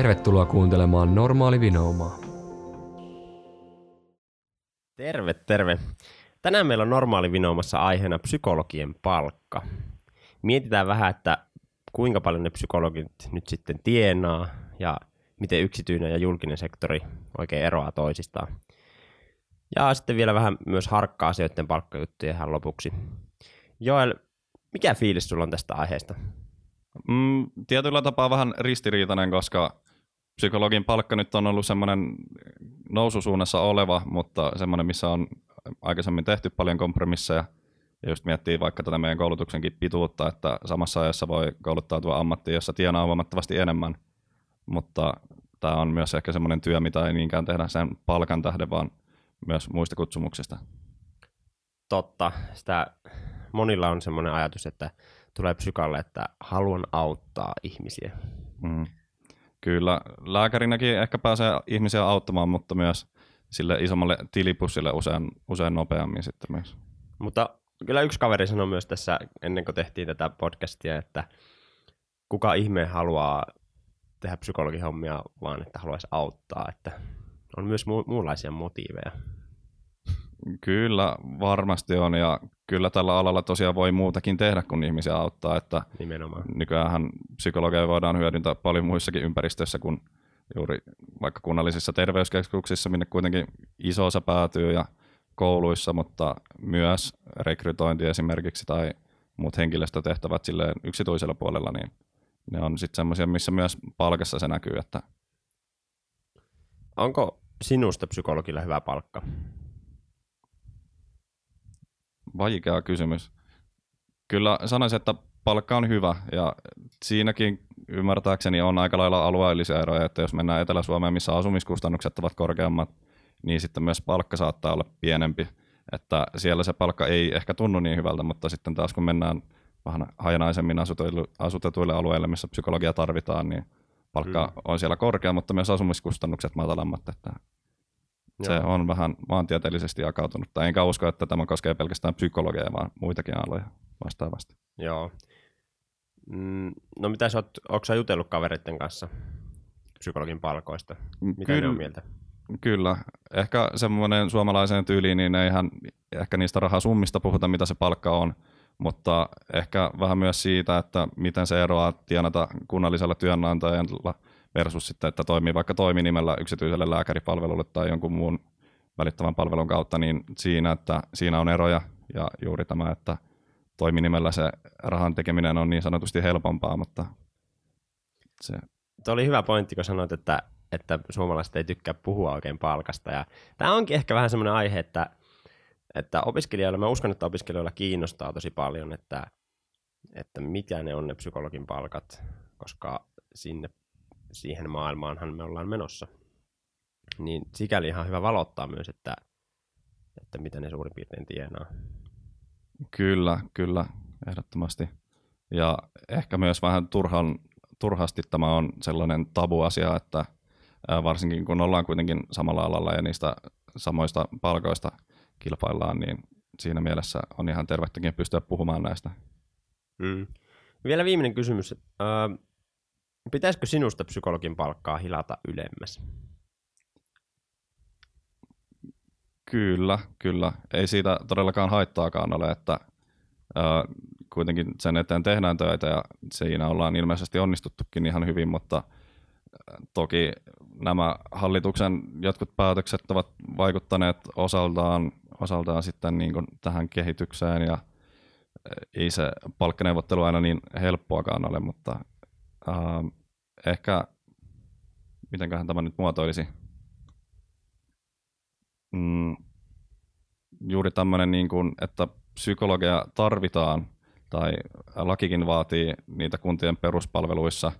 Tervetuloa kuuntelemaan Normaali Vinoumaa. Terve, terve. Tänään meillä on normaali vinoumassa aiheena psykologien palkka. Mietitään vähän, että kuinka paljon ne psykologit nyt sitten tienaa ja miten yksityinen ja julkinen sektori oikein eroaa toisistaan. Ja sitten vielä vähän myös harkkaa asioiden palkkajuttuja ihan lopuksi. Joel, mikä fiilis sulla on tästä aiheesta? Mm, tietyllä tapaa vähän ristiriitainen, koska psykologin palkka nyt on ollut semmoinen noususuunnassa oleva, mutta semmoinen, missä on aikaisemmin tehty paljon kompromisseja. Ja just miettii vaikka tätä meidän koulutuksenkin pituutta, että samassa ajassa voi kouluttautua ammattiin, jossa tienaa huomattavasti enemmän. Mutta tämä on myös ehkä semmoinen työ, mitä ei niinkään tehdä sen palkan tähden, vaan myös muista kutsumuksista. Totta. Sitä monilla on semmoinen ajatus, että tulee psykalle, että haluan auttaa ihmisiä. Mm. Kyllä, lääkärinäkin ehkä pääsee ihmisiä auttamaan, mutta myös sille isommalle tilipussille usein, usein nopeammin sitten myös. Mutta kyllä yksi kaveri sanoi myös tässä, ennen kuin tehtiin tätä podcastia, että kuka ihme haluaa tehdä psykologihommia, vaan että haluaisi auttaa, että on myös mu- muunlaisia motiiveja. Kyllä, varmasti on, ja kyllä tällä alalla tosiaan voi muutakin tehdä, kun ihmisiä auttaa, että Nimenomaan. nykyään psykologia voidaan hyödyntää paljon muissakin ympäristöissä kuin juuri vaikka kunnallisissa terveyskeskuksissa, minne kuitenkin iso osa päätyy ja kouluissa, mutta myös rekrytointi esimerkiksi tai muut henkilöstötehtävät silleen yksityisellä puolella, niin ne on sitten semmoisia, missä myös palkassa se näkyy. Että... Onko sinusta psykologilla hyvä palkka? Vaikea kysymys. Kyllä sanoisin, että palkka on hyvä ja siinäkin ymmärtääkseni on aika lailla alueellisia eroja, että jos mennään Etelä-Suomeen, missä asumiskustannukset ovat korkeammat, niin sitten myös palkka saattaa olla pienempi. Että siellä se palkka ei ehkä tunnu niin hyvältä, mutta sitten taas kun mennään vähän hajanaisemmin asutetuille alueille, missä psykologia tarvitaan, niin palkka mm. on siellä korkea, mutta myös asumiskustannukset matalammat. Että se on vähän maantieteellisesti jakautunut. Enkä usko, että tämä koskee pelkästään psykologiaa, vaan muitakin aloja vastaavasti. Joo. Mm, no mitä sä oot, onko sä jutellut kavereiden kanssa psykologin palkoista? Mitä Kyllä, ne on mieltä? Kyllä. Ehkä semmoinen suomalaisen tyyliin, niin eihän ehkä niistä rahasummista puhuta, mitä se palkka on, mutta ehkä vähän myös siitä, että miten se eroaa tienata kunnallisella työnantajalla versus sitten, että toimii vaikka toiminimellä yksityiselle lääkäripalvelulle tai jonkun muun välittävän palvelun kautta, niin siinä, että siinä on eroja ja juuri tämä, että toiminimellä se rahan tekeminen on niin sanotusti helpompaa, mutta se... Tuo oli hyvä pointti, kun sanoit, että, että suomalaiset ei tykkää puhua oikein palkasta. Ja tämä onkin ehkä vähän semmoinen aihe, että, että opiskelijoilla, mä uskon, että opiskelijoilla kiinnostaa tosi paljon, että, että mitä ne on ne psykologin palkat, koska sinne, siihen maailmaanhan me ollaan menossa. Niin sikäli ihan hyvä valottaa myös, että, että mitä ne suurin piirtein tienaa. Kyllä, kyllä, ehdottomasti. Ja ehkä myös vähän turhan, turhasti tämä on sellainen tabuasia, että varsinkin kun ollaan kuitenkin samalla alalla ja niistä samoista palkoista kilpaillaan, niin siinä mielessä on ihan tervettäkin pystyä puhumaan näistä. Mm. Vielä viimeinen kysymys. Pitäisikö sinusta psykologin palkkaa hilata ylemmäs? Kyllä, kyllä. Ei siitä todellakaan haittaakaan ole, että ää, kuitenkin sen eteen tehdään töitä ja siinä ollaan ilmeisesti onnistuttukin ihan hyvin, mutta toki nämä hallituksen jotkut päätökset ovat vaikuttaneet osaltaan, osaltaan sitten niin kuin tähän kehitykseen ja ei se palkkaneuvottelu aina niin helppoakaan ole, mutta ää, ehkä, mitenköhän tämä nyt muotoilisi, mm, juuri tämmöinen, niin kuin, että psykologia tarvitaan tai lakikin vaatii niitä kuntien peruspalveluissa,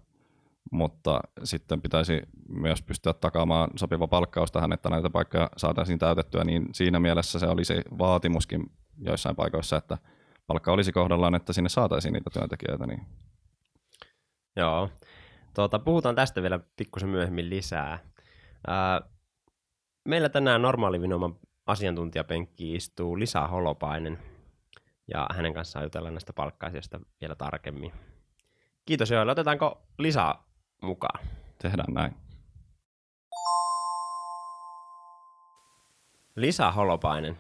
mutta sitten pitäisi myös pystyä takaamaan sopiva palkkaus tähän, että näitä paikkoja saataisiin täytettyä, niin siinä mielessä se olisi vaatimuskin joissain paikoissa, että palkka olisi kohdallaan, että sinne saataisiin niitä työntekijöitä. Niin. Joo. Tuota, puhutaan tästä vielä pikkusen myöhemmin lisää. Ää, Meillä tänään normaalivinoman asiantuntijapenkki istuu Lisa Holopainen, ja hänen kanssaan jutellaan näistä palkkaisista vielä tarkemmin. Kiitos Joel. Otetaanko Lisa mukaan? Tehdään näin. Lisa Holopainen.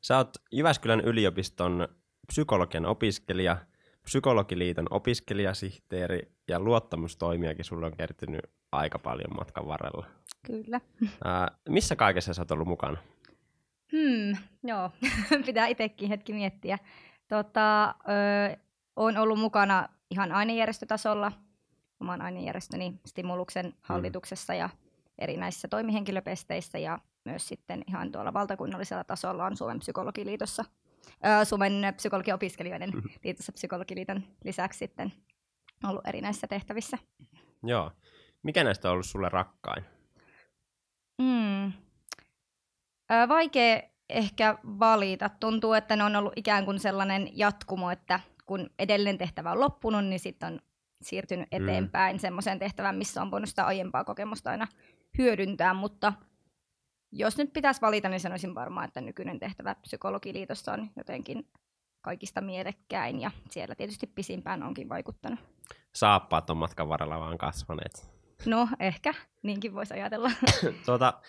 Sä oot Jyväskylän yliopiston psykologian opiskelija, Psykologiliiton opiskelijasihteeri ja luottamustoimijakin sulle on kertynyt aika paljon matkan varrella. Kyllä. Ää, missä kaikessa sä oot ollut mukana? Hmm, joo, pitää itsekin hetki miettiä. Tota, ö, olen ollut mukana ihan ainejärjestötasolla, oman ainejärjestöni Stimuluksen hallituksessa ja erinäisissä toimihenkilöpesteissä ja myös sitten ihan tuolla valtakunnallisella tasolla on Suomen psykologiliitossa, ö, Suomen psykologiopiskelijoiden liitossa psykologiliiton lisäksi sitten ollut erinäisissä tehtävissä. Joo. Mikä näistä on ollut sulle rakkain? Mm. Vaikea ehkä valita. Tuntuu, että ne on ollut ikään kuin sellainen jatkumo, että kun edellinen tehtävä on loppunut, niin sitten on siirtynyt eteenpäin mm. semmoiseen tehtävään, missä on voinut sitä aiempaa kokemusta aina hyödyntää, mutta jos nyt pitäisi valita, niin sanoisin varmaan, että nykyinen tehtävä Psykologiliitossa on jotenkin kaikista mielekkäin ja siellä tietysti pisimpään onkin vaikuttanut. Saappaat on matkan varrella vaan kasvaneet. No, ehkä, niinkin voisi ajatella. tuota,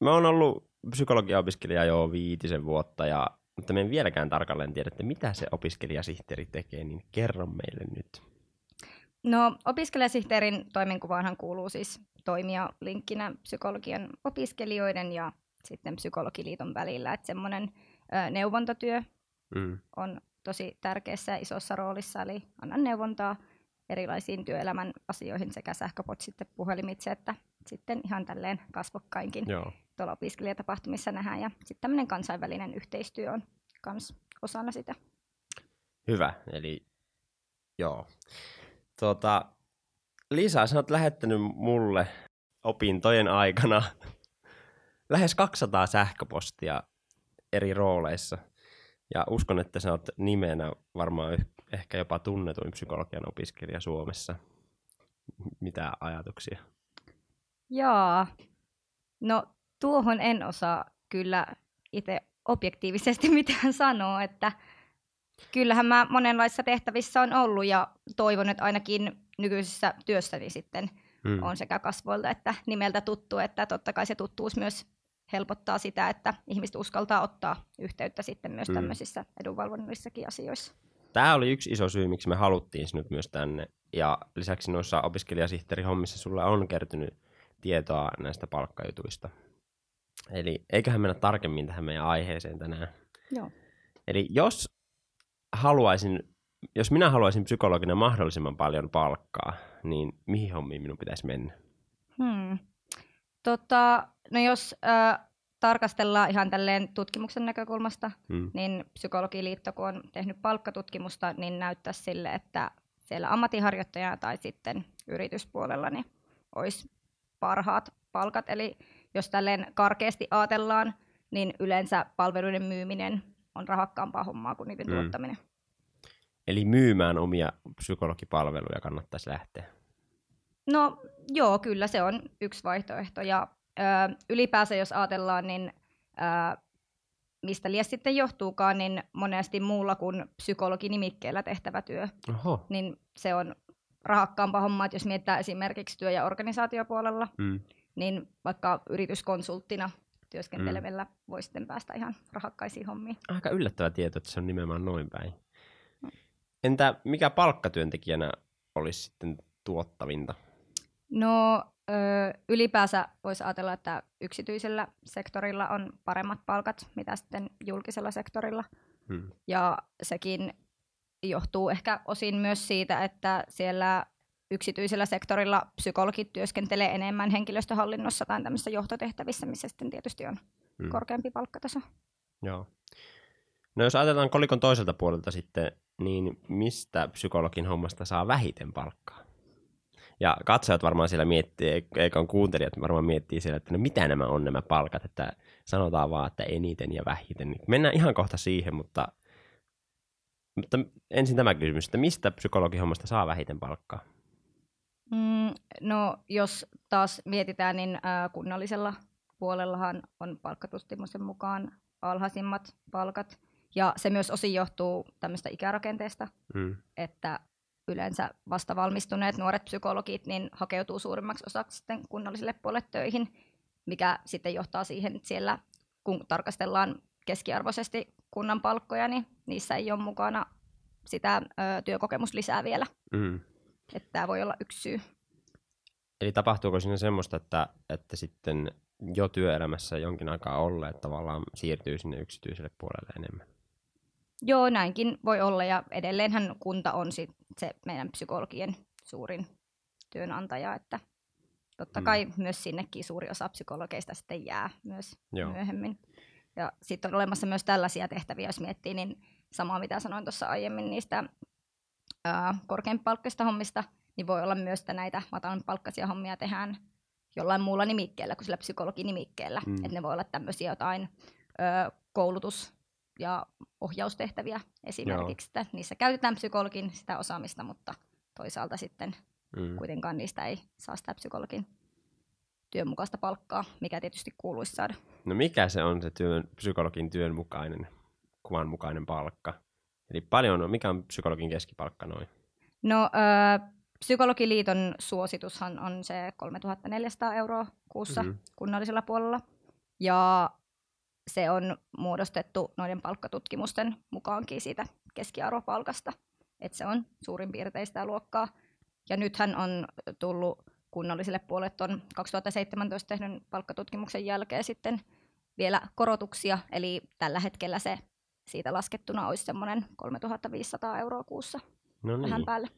mä oon ollut psykologiaopiskelija jo viitisen vuotta, ja, mutta me en vieläkään tarkalleen tiedä, että mitä se opiskelijasihteeri tekee, niin kerro meille nyt. No, opiskelijasihteerin toimenkuvaanhan kuuluu siis toimia linkkinä psykologian opiskelijoiden ja sitten psykologiliiton välillä, että semmoinen neuvontatyö mm. on tosi tärkeässä ja isossa roolissa, eli annan neuvontaa erilaisiin työelämän asioihin sekä sähköpot sitten puhelimitse, että sitten ihan tälleen kasvokkainkin Joo. tuolla opiskelijatapahtumissa nähdään. Ja sitten tämmöinen kansainvälinen yhteistyö on myös osana sitä. Hyvä, eli joo. Tuota, Lisa, sä oot lähettänyt mulle opintojen aikana lähes 200 sähköpostia eri rooleissa. Ja uskon, että sä oot nimenä varmaan ehkä jopa tunnetuin psykologian opiskelija Suomessa. Mitä ajatuksia? Joo. No tuohon en osaa kyllä itse objektiivisesti mitään sanoa, että kyllähän mä monenlaisissa tehtävissä on ollut ja toivon, että ainakin nykyisessä työssäni sitten mm. on sekä kasvoilta että nimeltä tuttu, että totta kai se tuttuus myös helpottaa sitä, että ihmiset uskaltaa ottaa yhteyttä sitten myös mm. tämmöisissä edunvalvonnallisissakin asioissa. Tämä oli yksi iso syy, miksi me haluttiin sinut myös tänne. Ja lisäksi noissa opiskelijasihteerihommissa sulla on kertynyt tietoa näistä palkkajutuista. Eli eiköhän mennä tarkemmin tähän meidän aiheeseen tänään. Joo. Eli jos haluaisin, jos minä haluaisin psykologina mahdollisimman paljon palkkaa, niin mihin hommiin minun pitäisi mennä? Hmm. Tota, no jos äh, tarkastellaan ihan tälleen tutkimuksen näkökulmasta, hmm. niin Psykologiliitto, kun on tehnyt palkkatutkimusta, niin näyttää sille, että siellä ammattiharjoittajana tai sitten yrityspuolella niin olisi parhaat palkat. Eli jos tälleen karkeasti ajatellaan, niin yleensä palveluiden myyminen on rahakkaampaa hommaa kuin niiden hmm. tuottaminen. Eli myymään omia psykologipalveluja kannattaisi lähteä? No joo, kyllä se on yksi vaihtoehto. Ja ylipäänsä jos ajatellaan, niin mistä lies sitten johtuukaan, niin monesti muulla kuin psykologinimikkeellä tehtävä työ, Oho. niin se on rahakkaampaa hommaa, että jos mietitään esimerkiksi työ- ja organisaatiopuolella, mm. niin vaikka yrityskonsulttina työskentelevellä mm. voi sitten päästä ihan rahakkaisiin hommiin. Aika yllättävä tieto, että se on nimenomaan noin päin. No. Entä mikä palkkatyöntekijänä olisi sitten tuottavinta? No ö, ylipäänsä voisi ajatella, että yksityisellä sektorilla on paremmat palkat, mitä sitten julkisella sektorilla. Hmm. Ja sekin johtuu ehkä osin myös siitä, että siellä yksityisellä sektorilla psykologit työskentelee enemmän henkilöstöhallinnossa tai tämmöisissä johtotehtävissä, missä sitten tietysti on hmm. korkeampi palkkataso. Joo. No jos ajatellaan kolikon toiselta puolelta sitten, niin mistä psykologin hommasta saa vähiten palkkaa? Ja katsojat varmaan siellä miettii, eikä on kuuntelijat varmaan miettii siellä, että no mitä nämä on nämä palkat, että sanotaan vaan, että eniten ja vähiten. Mennään ihan kohta siihen, mutta, mutta ensin tämä kysymys, että mistä psykologihommasta saa vähiten palkkaa? Mm, no jos taas mietitään, niin äh, kunnallisella puolellahan on palkkatutkimuksen mukaan alhaisimmat palkat. Ja se myös osin johtuu tämmöistä ikärakenteesta, mm. että yleensä vastavalmistuneet nuoret psykologit niin hakeutuu suurimmaksi osaksi sitten kunnalliselle puolelle töihin, mikä sitten johtaa siihen, että siellä kun tarkastellaan keskiarvoisesti kunnan palkkoja, niin niissä ei ole mukana sitä ö, työkokemuslisää vielä. Mm. Että tämä voi olla yksi syy. Eli tapahtuuko siinä semmoista, että, että sitten jo työelämässä jonkin aikaa olleet tavallaan siirtyy sinne yksityiselle puolelle enemmän? Joo, näinkin voi olla ja edelleenhän kunta on sit se meidän psykologien suurin työnantaja, että totta Mm. kai myös sinnekin suuri osa psykologeista sitten jää myös Joo. myöhemmin. Ja sitten on olemassa myös tällaisia tehtäviä, jos miettii, niin samaa mitä sanoin tuossa aiemmin niistä ää, palkkaista hommista, niin voi olla myös, että näitä matalan palkkaisia hommia tehdään jollain muulla nimikkeellä kuin sillä psykologin-nimikkeellä. Mm. Mm. Että ne voi olla tämmöisiä jotain ö, koulutus- ja ohjaustehtäviä esimerkiksi, että niissä käytetään psykologin sitä osaamista, mutta toisaalta sitten Mm. kuitenkaan niistä ei saa sitä psykologin työn mukaista palkkaa, mikä tietysti kuuluisi saada. No mikä se on se työn, psykologin työn mukainen, kuvan mukainen palkka? Eli paljon on, mikä on psykologin keskipalkka noin? No, ö, Psykologiliiton suositushan on se 3400 euroa kuussa Mhm. mm-hmm. kunnallisella puolella. Ja se on muodostettu noiden palkkatutkimusten mukaankin siitä keskiarvopalkasta. Et se on suurin piirtein sitä luokkaa. Ja nythän on tullut kunnalliselle puolelle tuon 2017 tehdyn palkkatutkimuksen jälkeen sitten vielä korotuksia. Eli tällä hetkellä se siitä laskettuna olisi semmoinen 3500 euroa kuussa No vähän niin. päälle.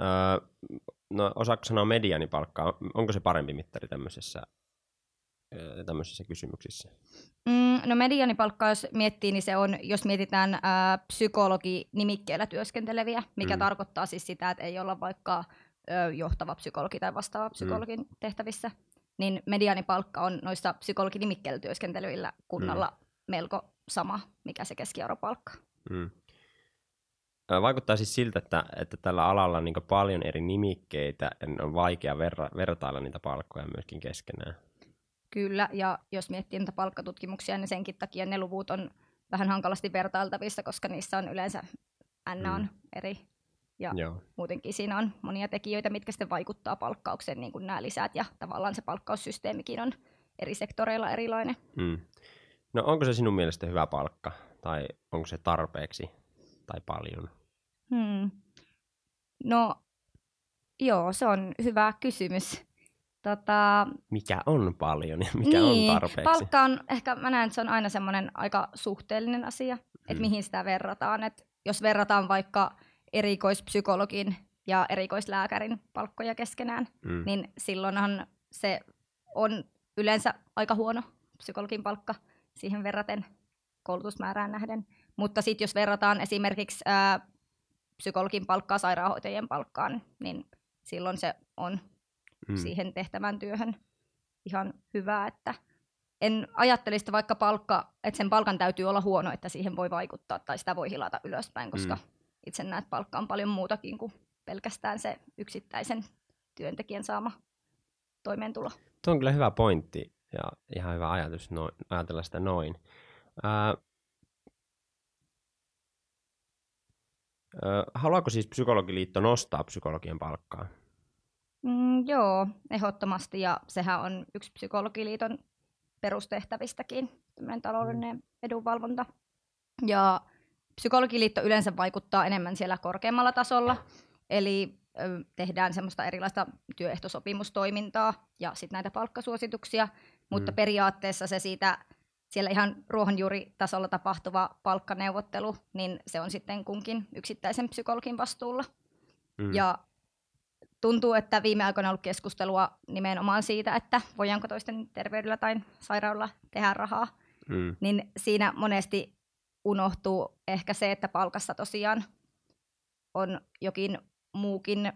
Öö, no osaako sanoa medianipalkkaa? Onko se parempi mittari tämmöisessä, tämmöisissä kysymyksissä? Mm, no medianipalkkaa, jos miettii, niin se on, jos mietitään ää, psykologi-nimikkeellä työskenteleviä, mikä Mm. mm. tarkoittaa siis sitä, että ei olla vaikka ö, johtava psykologi tai vastaava psykologin mm. tehtävissä, niin medianipalkka on noissa psykologi-nimikkeellä työskentelyillä kunnalla mm. melko sama, mikä se keskiarvopalkka. Mm. Vaikuttaa siis siltä, että, että tällä alalla on niin paljon eri nimikkeitä, ja on vaikea verra, vertailla niitä palkkoja myöskin keskenään. Kyllä, ja jos miettii niitä palkkatutkimuksia, niin senkin takia ne luvut on vähän hankalasti vertailtavissa, koska niissä on yleensä N on Mm. eri ja Joo. muutenkin siinä on monia tekijöitä, mitkä sitten vaikuttaa palkkaukseen, niin kuin nämä lisät, ja tavallaan se palkkaussysteemikin on eri sektoreilla erilainen. Mm. No onko se sinun mielestä hyvä palkka, tai onko se tarpeeksi, tai paljon? Hmm. No, joo, se on hyvä kysymys. Tota, Mikä on paljon ja mikä niin, on tarpeeksi? Palkka on, ehkä mä näen, että se on aina semmoinen aika suhteellinen asia, että Mm. mihin sitä verrataan. Et jos verrataan vaikka erikoispsykologin ja erikoislääkärin palkkoja keskenään, Mm. niin silloinhan se on yleensä aika huono psykologin palkka siihen verraten koulutusmäärään nähden. Mutta sitten jos verrataan esimerkiksi ää, psykologin palkkaa sairaanhoitajien palkkaan, niin silloin se on Mm. siihen tehtävän työhön ihan hyvä, että en ajattelisi sitä vaikka palkka, että sen palkan täytyy olla huono, että siihen voi vaikuttaa tai sitä voi hilata ylöspäin, koska Mm. itse näen, että palkka on paljon muutakin kuin pelkästään se yksittäisen työntekijän saama toimeentulo. Tuo on kyllä hyvä pointti ja ihan hyvä ajatus noin, ajatella sitä noin. Ää, ää, haluaako siis Psykologiliitto nostaa psykologian palkkaa? Mm, joo, ehdottomasti, ja sehän on yksi psykologiliiton perustehtävistäkin, tämmöinen taloudellinen edunvalvonta. Ja psykologiliitto yleensä vaikuttaa enemmän siellä korkeammalla tasolla, eli ö, tehdään semmoista erilaista työehtosopimustoimintaa ja sitten näitä palkkasuosituksia, mutta Mm. periaatteessa se siitä siellä ihan ruohonjuuritasolla tapahtuva palkkaneuvottelu, niin se on sitten kunkin yksittäisen psykologin vastuulla. Mm. Ja tuntuu, että viime aikoina on ollut keskustelua nimenomaan siitä, että voidaanko toisten terveydellä tai sairaudella tehdä rahaa, Mm. niin siinä monesti unohtuu ehkä se, että palkassa tosiaan on jokin muukin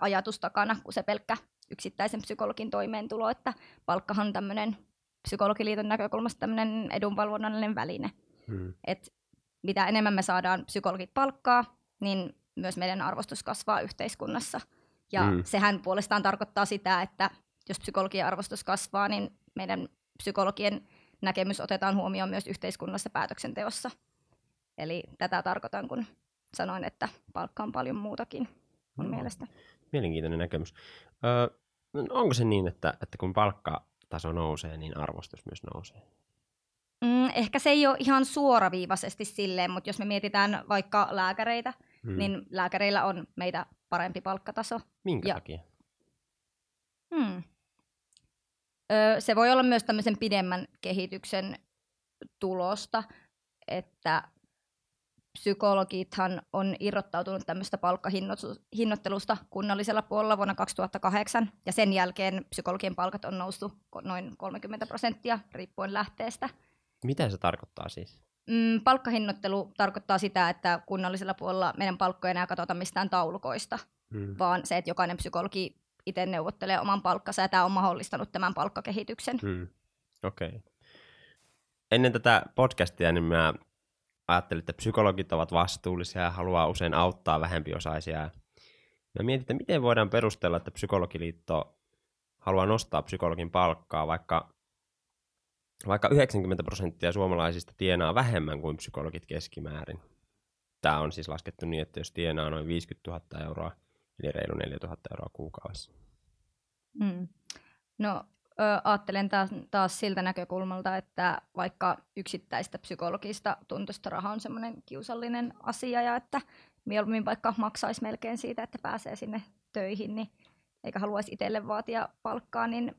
ajatus takana kuin se pelkkä yksittäisen psykologin toimeentulo, että palkkahan on tämmöinen psykologiliiton näkökulmasta tämmöinen edunvalvonnallinen väline. Mm. Et mitä enemmän me saadaan psykologit palkkaa, niin myös meidän arvostus kasvaa yhteiskunnassa. Ja Mm. sehän puolestaan tarkoittaa sitä, että jos psykologian arvostus kasvaa, niin meidän psykologien näkemys otetaan huomioon myös yhteiskunnassa päätöksenteossa. Eli tätä tarkoitan, kun sanoin, että palkka on paljon muutakin mun Joo. mielestä. Mielenkiintoinen näkemys. Öö, onko se niin, että, että kun palkkataso nousee, niin arvostus myös nousee? Mm, ehkä se ei ole ihan suoraviivaisesti silleen, mutta jos me mietitään vaikka lääkäreitä, Hmm. niin lääkäreillä on meitä parempi palkkataso. Minkä ja- takia? Hmm. Öö, se voi olla myös tämmöisen pidemmän kehityksen tulosta, että psykologithan on irrottautunut tämmöistä palkkahinnoittelusta kunnallisella puolella vuonna 2008, ja sen jälkeen psykologien palkat on noussut noin 30 prosenttia riippuen lähteestä. Mitä se tarkoittaa siis? Mm, palkkahinnoittelu tarkoittaa sitä, että kunnallisella puolella meidän palkkoja ei enää katsota mistään taulukoista, Hmm. vaan se, että jokainen psykologi itse neuvottelee oman palkkansa, ja tämä on mahdollistanut tämän palkkakehityksen. Hmm. Okei. Okay. Ennen tätä podcastia niin mä ajattelin, että psykologit ovat vastuullisia ja haluaa usein auttaa vähempiosaisia. Mä mietin, että miten voidaan perustella, että psykologiliitto haluaa nostaa psykologin palkkaa, vaikka, vaikka 90 prosenttia suomalaisista tienaa vähemmän kuin psykologit keskimäärin. Tämä on siis laskettu niin, että jos tienaa noin 50 000 euroa, eli reilu 4 000 euroa kuukaudessa. Mm. No, ö, ajattelen taas, taas siltä näkökulmalta, että vaikka yksittäistä psykologista tuntuista raha on semmoinen kiusallinen asia ja että mieluummin vaikka maksaisi melkein siitä, että pääsee sinne töihin, niin eikä haluaisi itselle vaatia palkkaa, niin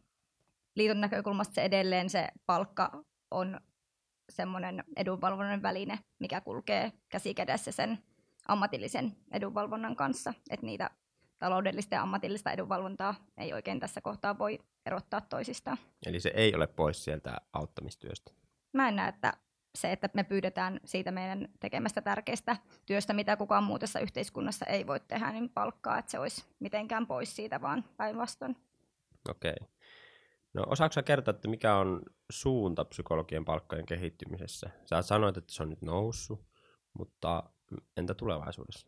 liiton näkökulmasta se edelleen se palkka on semmoinen edunvalvonnan väline, mikä kulkee käsi kädessä sen ammatillisen edunvalvonnan kanssa, että niitä taloudellista ja ammatillista edunvalvontaa ei oikein tässä kohtaa voi erottaa toisistaan. Eli se ei ole pois sieltä auttamistyöstä. Mä en näe, että se, että me pyydetään siitä meidän tekemästä tärkeästä työstä, mitä kukaan muu tässä yhteiskunnassa ei voi tehdä, niin palkkaa, että se olisi mitenkään pois siitä, vaan päinvastoin. Okei. No osaatko sä kertoa, että mikä on suunta psykologien palkkojen kehittymisessä? Sä sanoit, että se on nyt noussut, mutta entä tulevaisuudessa?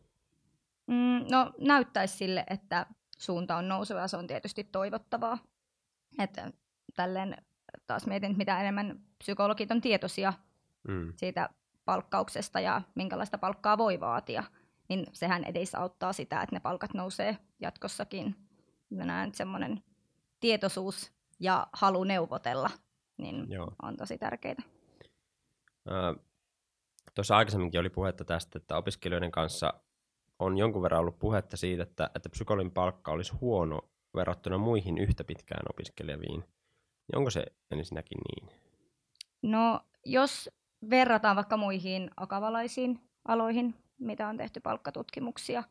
Mm, no näyttäisi sille, että suunta on nouseva ja se on tietysti toivottavaa. Että tälleen taas mietin, että mitä enemmän psykologit on tietoisia Mm. siitä palkkauksesta ja minkälaista palkkaa voi vaatia, niin sehän edes auttaa sitä, että ne palkat nousee jatkossakin. Mä näen, että semmoinen tietoisuus ja halu neuvotella niin Joo. on tosi tärkeää. Ää, Tuossa aikaisemminkin oli puhetta tästä, että opiskelijoiden kanssa on jonkun verran ollut puhetta siitä, että, että psykologin palkka olisi huono verrattuna muihin yhtä pitkään opiskeleviin. Niin onko se ensinnäkin niin? No, jos verrataan vaikka muihin akavalaisiin aloihin, mitä on tehty palkkatutkimuksia,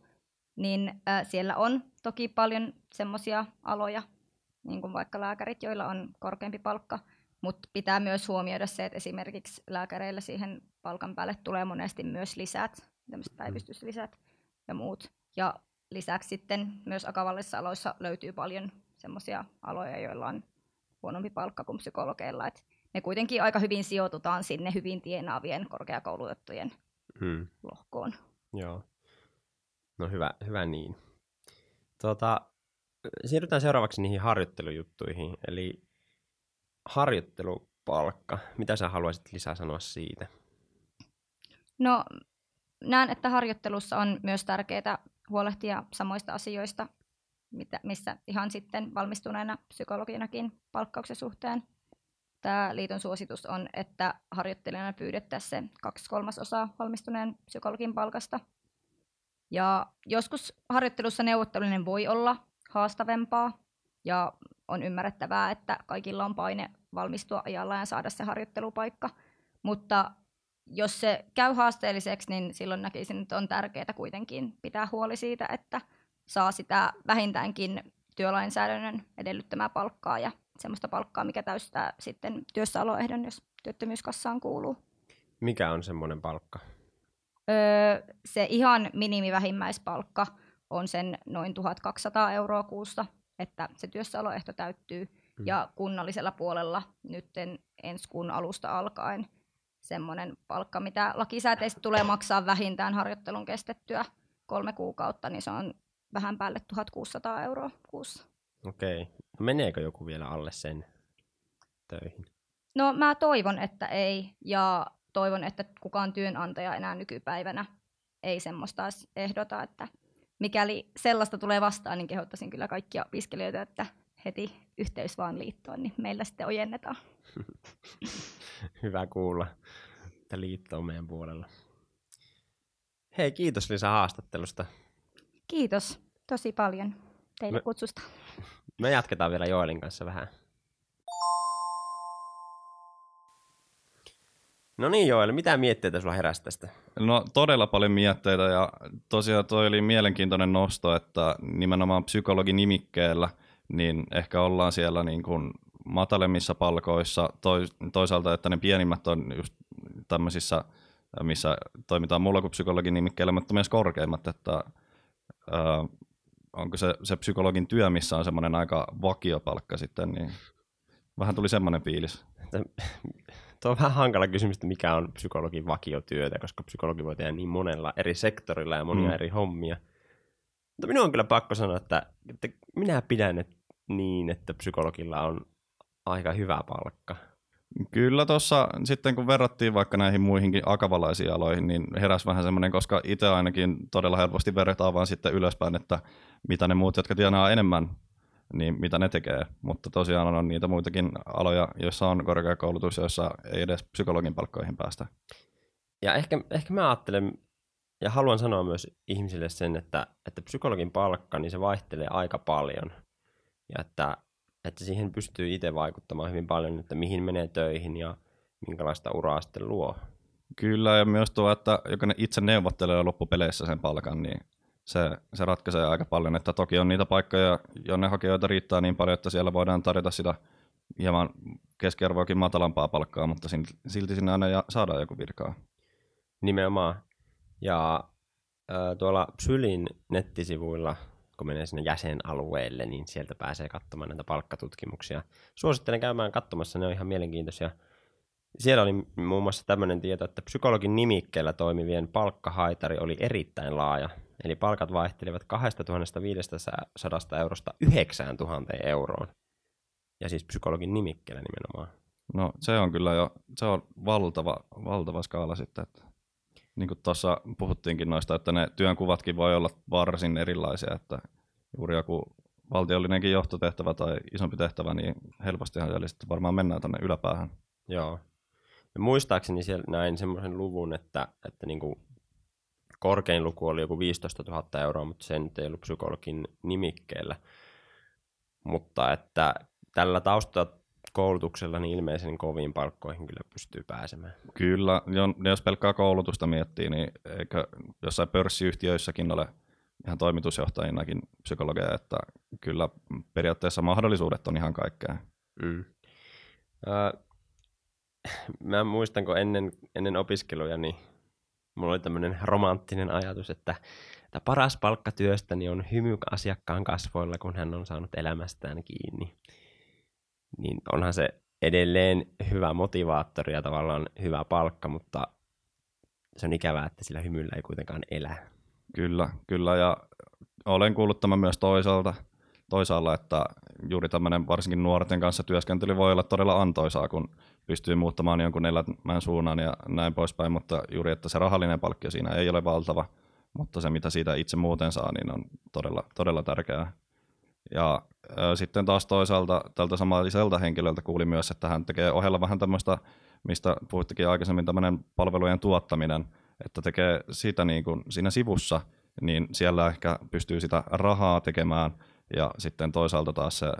niin äh, siellä on toki paljon semmoisia aloja, niin kuin vaikka lääkärit, joilla on korkeampi palkka, mutta pitää myös huomioida se, että esimerkiksi lääkäreillä siihen palkan päälle tulee monesti myös lisät, tämmöiset päivystyslisät ja muut. Ja lisäksi sitten myös akavallisissa aloissa löytyy paljon semmoisia aloja, joilla on huonompi palkka kuin psykologeilla. Et me kuitenkin aika hyvin sijoitutaan sinne hyvin tienaavien korkeakoulutettujen Mm. lohkoon. Joo. No hyvä, hyvä niin. Tota, siirrytään seuraavaksi niihin harjoittelujuttuihin. Eli harjoittelupalkka. Mitä sä haluaisit lisää sanoa siitä? No, näen, että harjoittelussa on myös tärkeää huolehtia samoista asioista, mitä, missä ihan sitten valmistuneena psykologinakin palkkauksen suhteen. Tämä liiton suositus on, että harjoittelijana pyydettäisiin se kaksi kolmasosaa valmistuneen psykologin palkasta. Ja joskus harjoittelussa neuvottelunen voi olla haastavempaa ja on ymmärrettävää, että kaikilla on paine valmistua ajallaan ja saada se harjoittelupaikka, mutta jos se käy haasteelliseksi, niin silloin näkisin, että on tärkeää kuitenkin pitää huoli siitä, että saa sitä vähintäänkin työlainsäädännön edellyttämää palkkaa ja semmoista palkkaa, mikä täystää sitten työssäoloehdon, jos työttömyyskassaan kuuluu. Mikä on semmoinen palkka? Öö, se ihan minimivähimmäispalkka on sen noin 1200 euroa kuussa, että se työssäoloehto täyttyy. Mm. Ja kunnallisella puolella nyt ensi kuun alusta alkaen semmoinen palkka, mitä lakisääteisesti tulee maksaa vähintään harjoittelun kestettyä kolme kuukautta, niin se on vähän päälle 1600 euroa kuussa. Okei. No meneekö joku vielä alle sen töihin? No mä toivon, että ei, ja toivon, että kukaan työnantaja enää nykypäivänä ei semmoista ehdota, että mikäli sellaista tulee vastaan, niin kehottaisin kyllä kaikkia opiskelijoita, että heti yhteys vaan liittoon, niin meillä sitten ojennetaan. Hyvä kuulla, että liitto on meidän puolella. Hei, kiitos Lisa haastattelusta. Kiitos tosi paljon teille Me- kutsusta. Me jatketaan vielä Joelin kanssa vähän. No niin Joel, mitä mietteitä sulla heräsi tästä? No todella paljon mietteitä ja tosiaan toi oli mielenkiintoinen nosto, että nimenomaan psykologin nimikkeellä niin ehkä ollaan siellä niin kuin matalemmissa palkoissa, Toi, toisaalta että ne pienimmät on just tämmöisissä, missä toimitaan mulla kuin psykologin nimikkeellä, mutta myös korkeimmat, että ää, onko se, se psykologin työ, missä on semmoinen aika vakiopalkka sitten, niin vähän tuli semmoinen fiilis. Tuo on vähän hankala kysymys, että mikä on psykologin vakiotyötä, koska psykologi voi tehdä niin monella eri sektorilla ja monia Mm. eri hommia. Mutta minun on kyllä pakko sanoa, että, että minä pidän et niin, että psykologilla on aika hyvä palkka. Kyllä tuossa sitten kun verrattiin vaikka näihin muihinkin akavalaisiin aloihin, niin heräsi vähän semmoinen, koska itse ainakin todella helposti verrataan vaan sitten ylöspäin, että mitä ne muut, jotka tienaa enemmän, niin mitä ne tekee. Mutta tosiaan on niitä muitakin aloja, joissa on korkeakoulutus, joissa ei edes psykologin palkkoihin päästä. Ja ehkä, ehkä mä ajattelen ja haluan sanoa myös ihmisille sen, että, että psykologin palkka, niin se vaihtelee aika paljon. Ja että, että siihen pystyy itse vaikuttamaan hyvin paljon, että mihin menee töihin ja minkälaista uraa sitten luo. Kyllä, ja myös tuo, että jokainen itse neuvottelee loppupeleissä sen palkan, niin se, se ratkaisee aika paljon. Että toki on niitä paikkoja, jonne hakijoita riittää niin paljon, että siellä voidaan tarjota sitä hieman keskiarvoakin matalampaa palkkaa, mutta silti sinne aina saadaan joku virkaa. Nimenomaan. Ja ö, tuolla Psylin nettisivuilla, kun menee sinne jäsenalueelle, niin sieltä pääsee katsomaan näitä palkkatutkimuksia. Suosittelen käymään katsomassa, ne on ihan mielenkiintoisia. Siellä oli muun muassa tämmöinen tieto, että psykologin nimikkeellä toimivien palkkahaitari oli erittäin laaja. Eli palkat vaihtelivat 2500 eurosta 9000 euroon. Ja siis psykologin nimikkeellä nimenomaan. No se on kyllä jo, se on valtava, valtava skaala sitten. Että, niin kuin tuossa puhuttiinkin noista, että ne työnkuvatkin voi olla varsin erilaisia, että juuri joku valtiollinenkin johtotehtävä tai isompi tehtävä, niin helpostihan siellä sitten varmaan mennään tänne yläpäähän. Joo. Ja muistaakseni siellä näin semmoisen luvun, että, että niinku korkein luku oli joku 15 000 euroa, mutta se nyt ei ollut psykologin nimikkeellä. Mutta että tällä taustakoulutuksella niin ilmeisen koviin palkkoihin kyllä pystyy pääsemään. Kyllä, jo- jos pelkkää koulutusta miettii, niin eikö jossain pörssiyhtiöissäkin ole ihan toimitusjohtajinakin psykologeja, että kyllä periaatteessa mahdollisuudet on ihan kaikkea. Mm. Öö, mä muistan, kun ennen, ennen opiskeluja, niin mulla oli tämmöinen romanttinen ajatus, että, että paras palkka työstäni on hymy asiakkaan kasvoilla, kun hän on saanut elämästään kiinni. Niin onhan se edelleen hyvä motivaattori ja tavallaan hyvä palkka, mutta se on ikävää, että sillä hymyllä ei kuitenkaan elä. Kyllä, kyllä ja olen kuullut tämän myös toisaalta, toisaalla, että juuri tämmöinen varsinkin nuorten kanssa työskentely voi olla todella antoisaa, kun pystyy muuttamaan jonkun elämän suunnan ja näin poispäin, mutta juuri, että se rahallinen palkkio siinä ei ole valtava, mutta se mitä siitä itse muuten saa, niin on todella, todella tärkeää. Ja ö, sitten taas toisaalta tältä samalliselta henkilöltä kuuli myös, että hän tekee ohella vähän tämmöistä, mistä puhuttikin aikaisemmin, tämmöinen palvelujen tuottaminen, että tekee sitä niin kuin siinä sivussa, niin siellä ehkä pystyy sitä rahaa tekemään ja sitten toisaalta taas se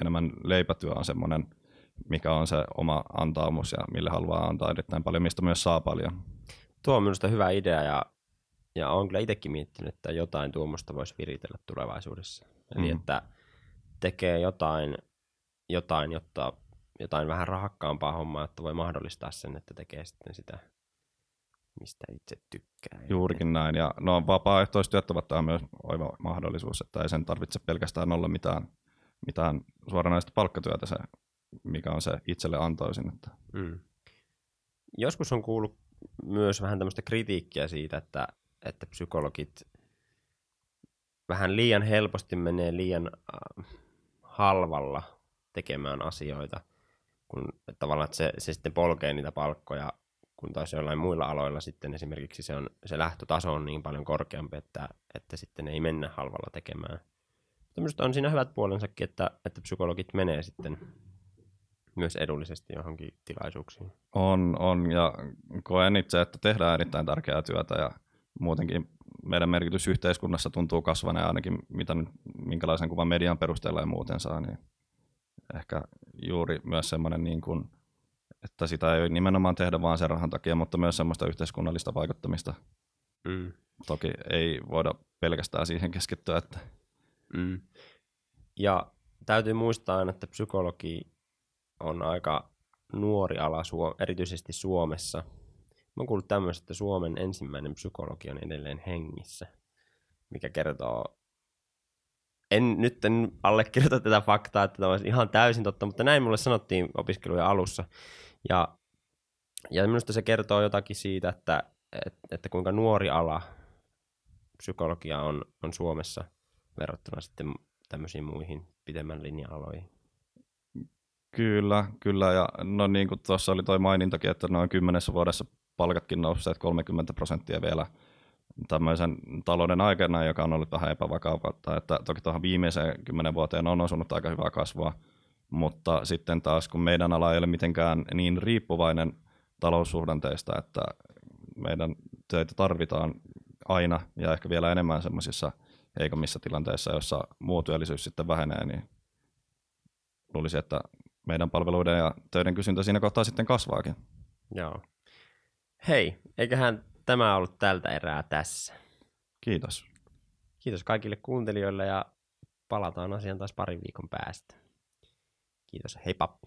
enemmän leipätyö on semmoinen, mikä on se oma antaumus ja mille haluaa antaa erittäin paljon, mistä myös saa paljon. Tuo on minusta hyvä idea ja, ja olen kyllä itsekin miettinyt, että jotain tuommoista voisi viritellä tulevaisuudessa. Eli Mm. että tekee jotain, jotain, jotta jotain vähän rahakkaampaa hommaa, että voi mahdollistaa sen, että tekee sitten sitä, mistä itse tykkää. Juurikin näin. Ja no, vapaaehtoistyöt ovat tähän myös oiva mahdollisuus, että ei sen tarvitse pelkästään olla mitään, mitään suoranaista palkkatyötä se, mikä on se itselle antoisin. Että. Mm. Joskus on kuullut myös vähän tämmöistä kritiikkiä siitä, että, että psykologit vähän liian helposti menee liian äh, halvalla tekemään asioita, kun että tavallaan että se, se sitten polkee niitä palkkoja, kun taas jollain muilla aloilla sitten esimerkiksi se, on, se lähtötaso on niin paljon korkeampi, että, että sitten ei mennä halvalla tekemään. Tämmöistä on siinä hyvät puolensakin, että, että psykologit menee sitten myös edullisesti johonkin tilaisuuksiin. On, on ja koen itse, että tehdään erittäin tärkeää työtä ja muutenkin meidän merkitys yhteiskunnassa tuntuu kasvaneen ainakin mitä nyt, minkälaisen kuvan median perusteella ja muuten saa, niin ehkä juuri myös semmoinen, niin kuin, että sitä ei nimenomaan tehdä vaan sen rahan takia, mutta myös semmoista yhteiskunnallista vaikuttamista. Mm. Toki ei voida pelkästään siihen keskittyä. Että... Mm. Ja täytyy muistaa aina, että psykologi on aika nuori ala, erityisesti Suomessa. Mä oon kuullut tämmöistä, että Suomen ensimmäinen psykologi on edelleen hengissä, mikä kertoo en nyt en allekirjoita tätä faktaa, että tämä olisi ihan täysin totta, mutta näin mulle sanottiin opiskelujen alussa. Ja, ja minusta se kertoo jotakin siitä, että, että, että kuinka nuori ala psykologia on, on Suomessa verrattuna sitten tämmöisiin muihin pitemmän linjan aloihin. Kyllä, kyllä. Ja no niin kuin tuossa oli toi mainintakin, että noin kymmenessä vuodessa palkatkin nousseet 30 prosenttia vielä – tämmöisen talouden aikana, joka on ollut vähän epävakautta, että toki tuohon viimeiseen kymmenen vuoteen on osunut aika hyvää kasvua, mutta sitten taas kun meidän ala ei ole mitenkään niin riippuvainen taloussuhdanteista, että meidän töitä tarvitaan aina ja ehkä vielä enemmän semmoisissa heikommissa tilanteissa, joissa muu työllisyys sitten vähenee, niin luulisin, että meidän palveluiden ja töiden kysyntä siinä kohtaa sitten kasvaakin. Joo. Hei, eiköhän tämä ollut tältä erää tässä. Kiitos. Kiitos kaikille kuuntelijoille ja palataan asiaan taas parin viikon päästä. Kiitos, heippa!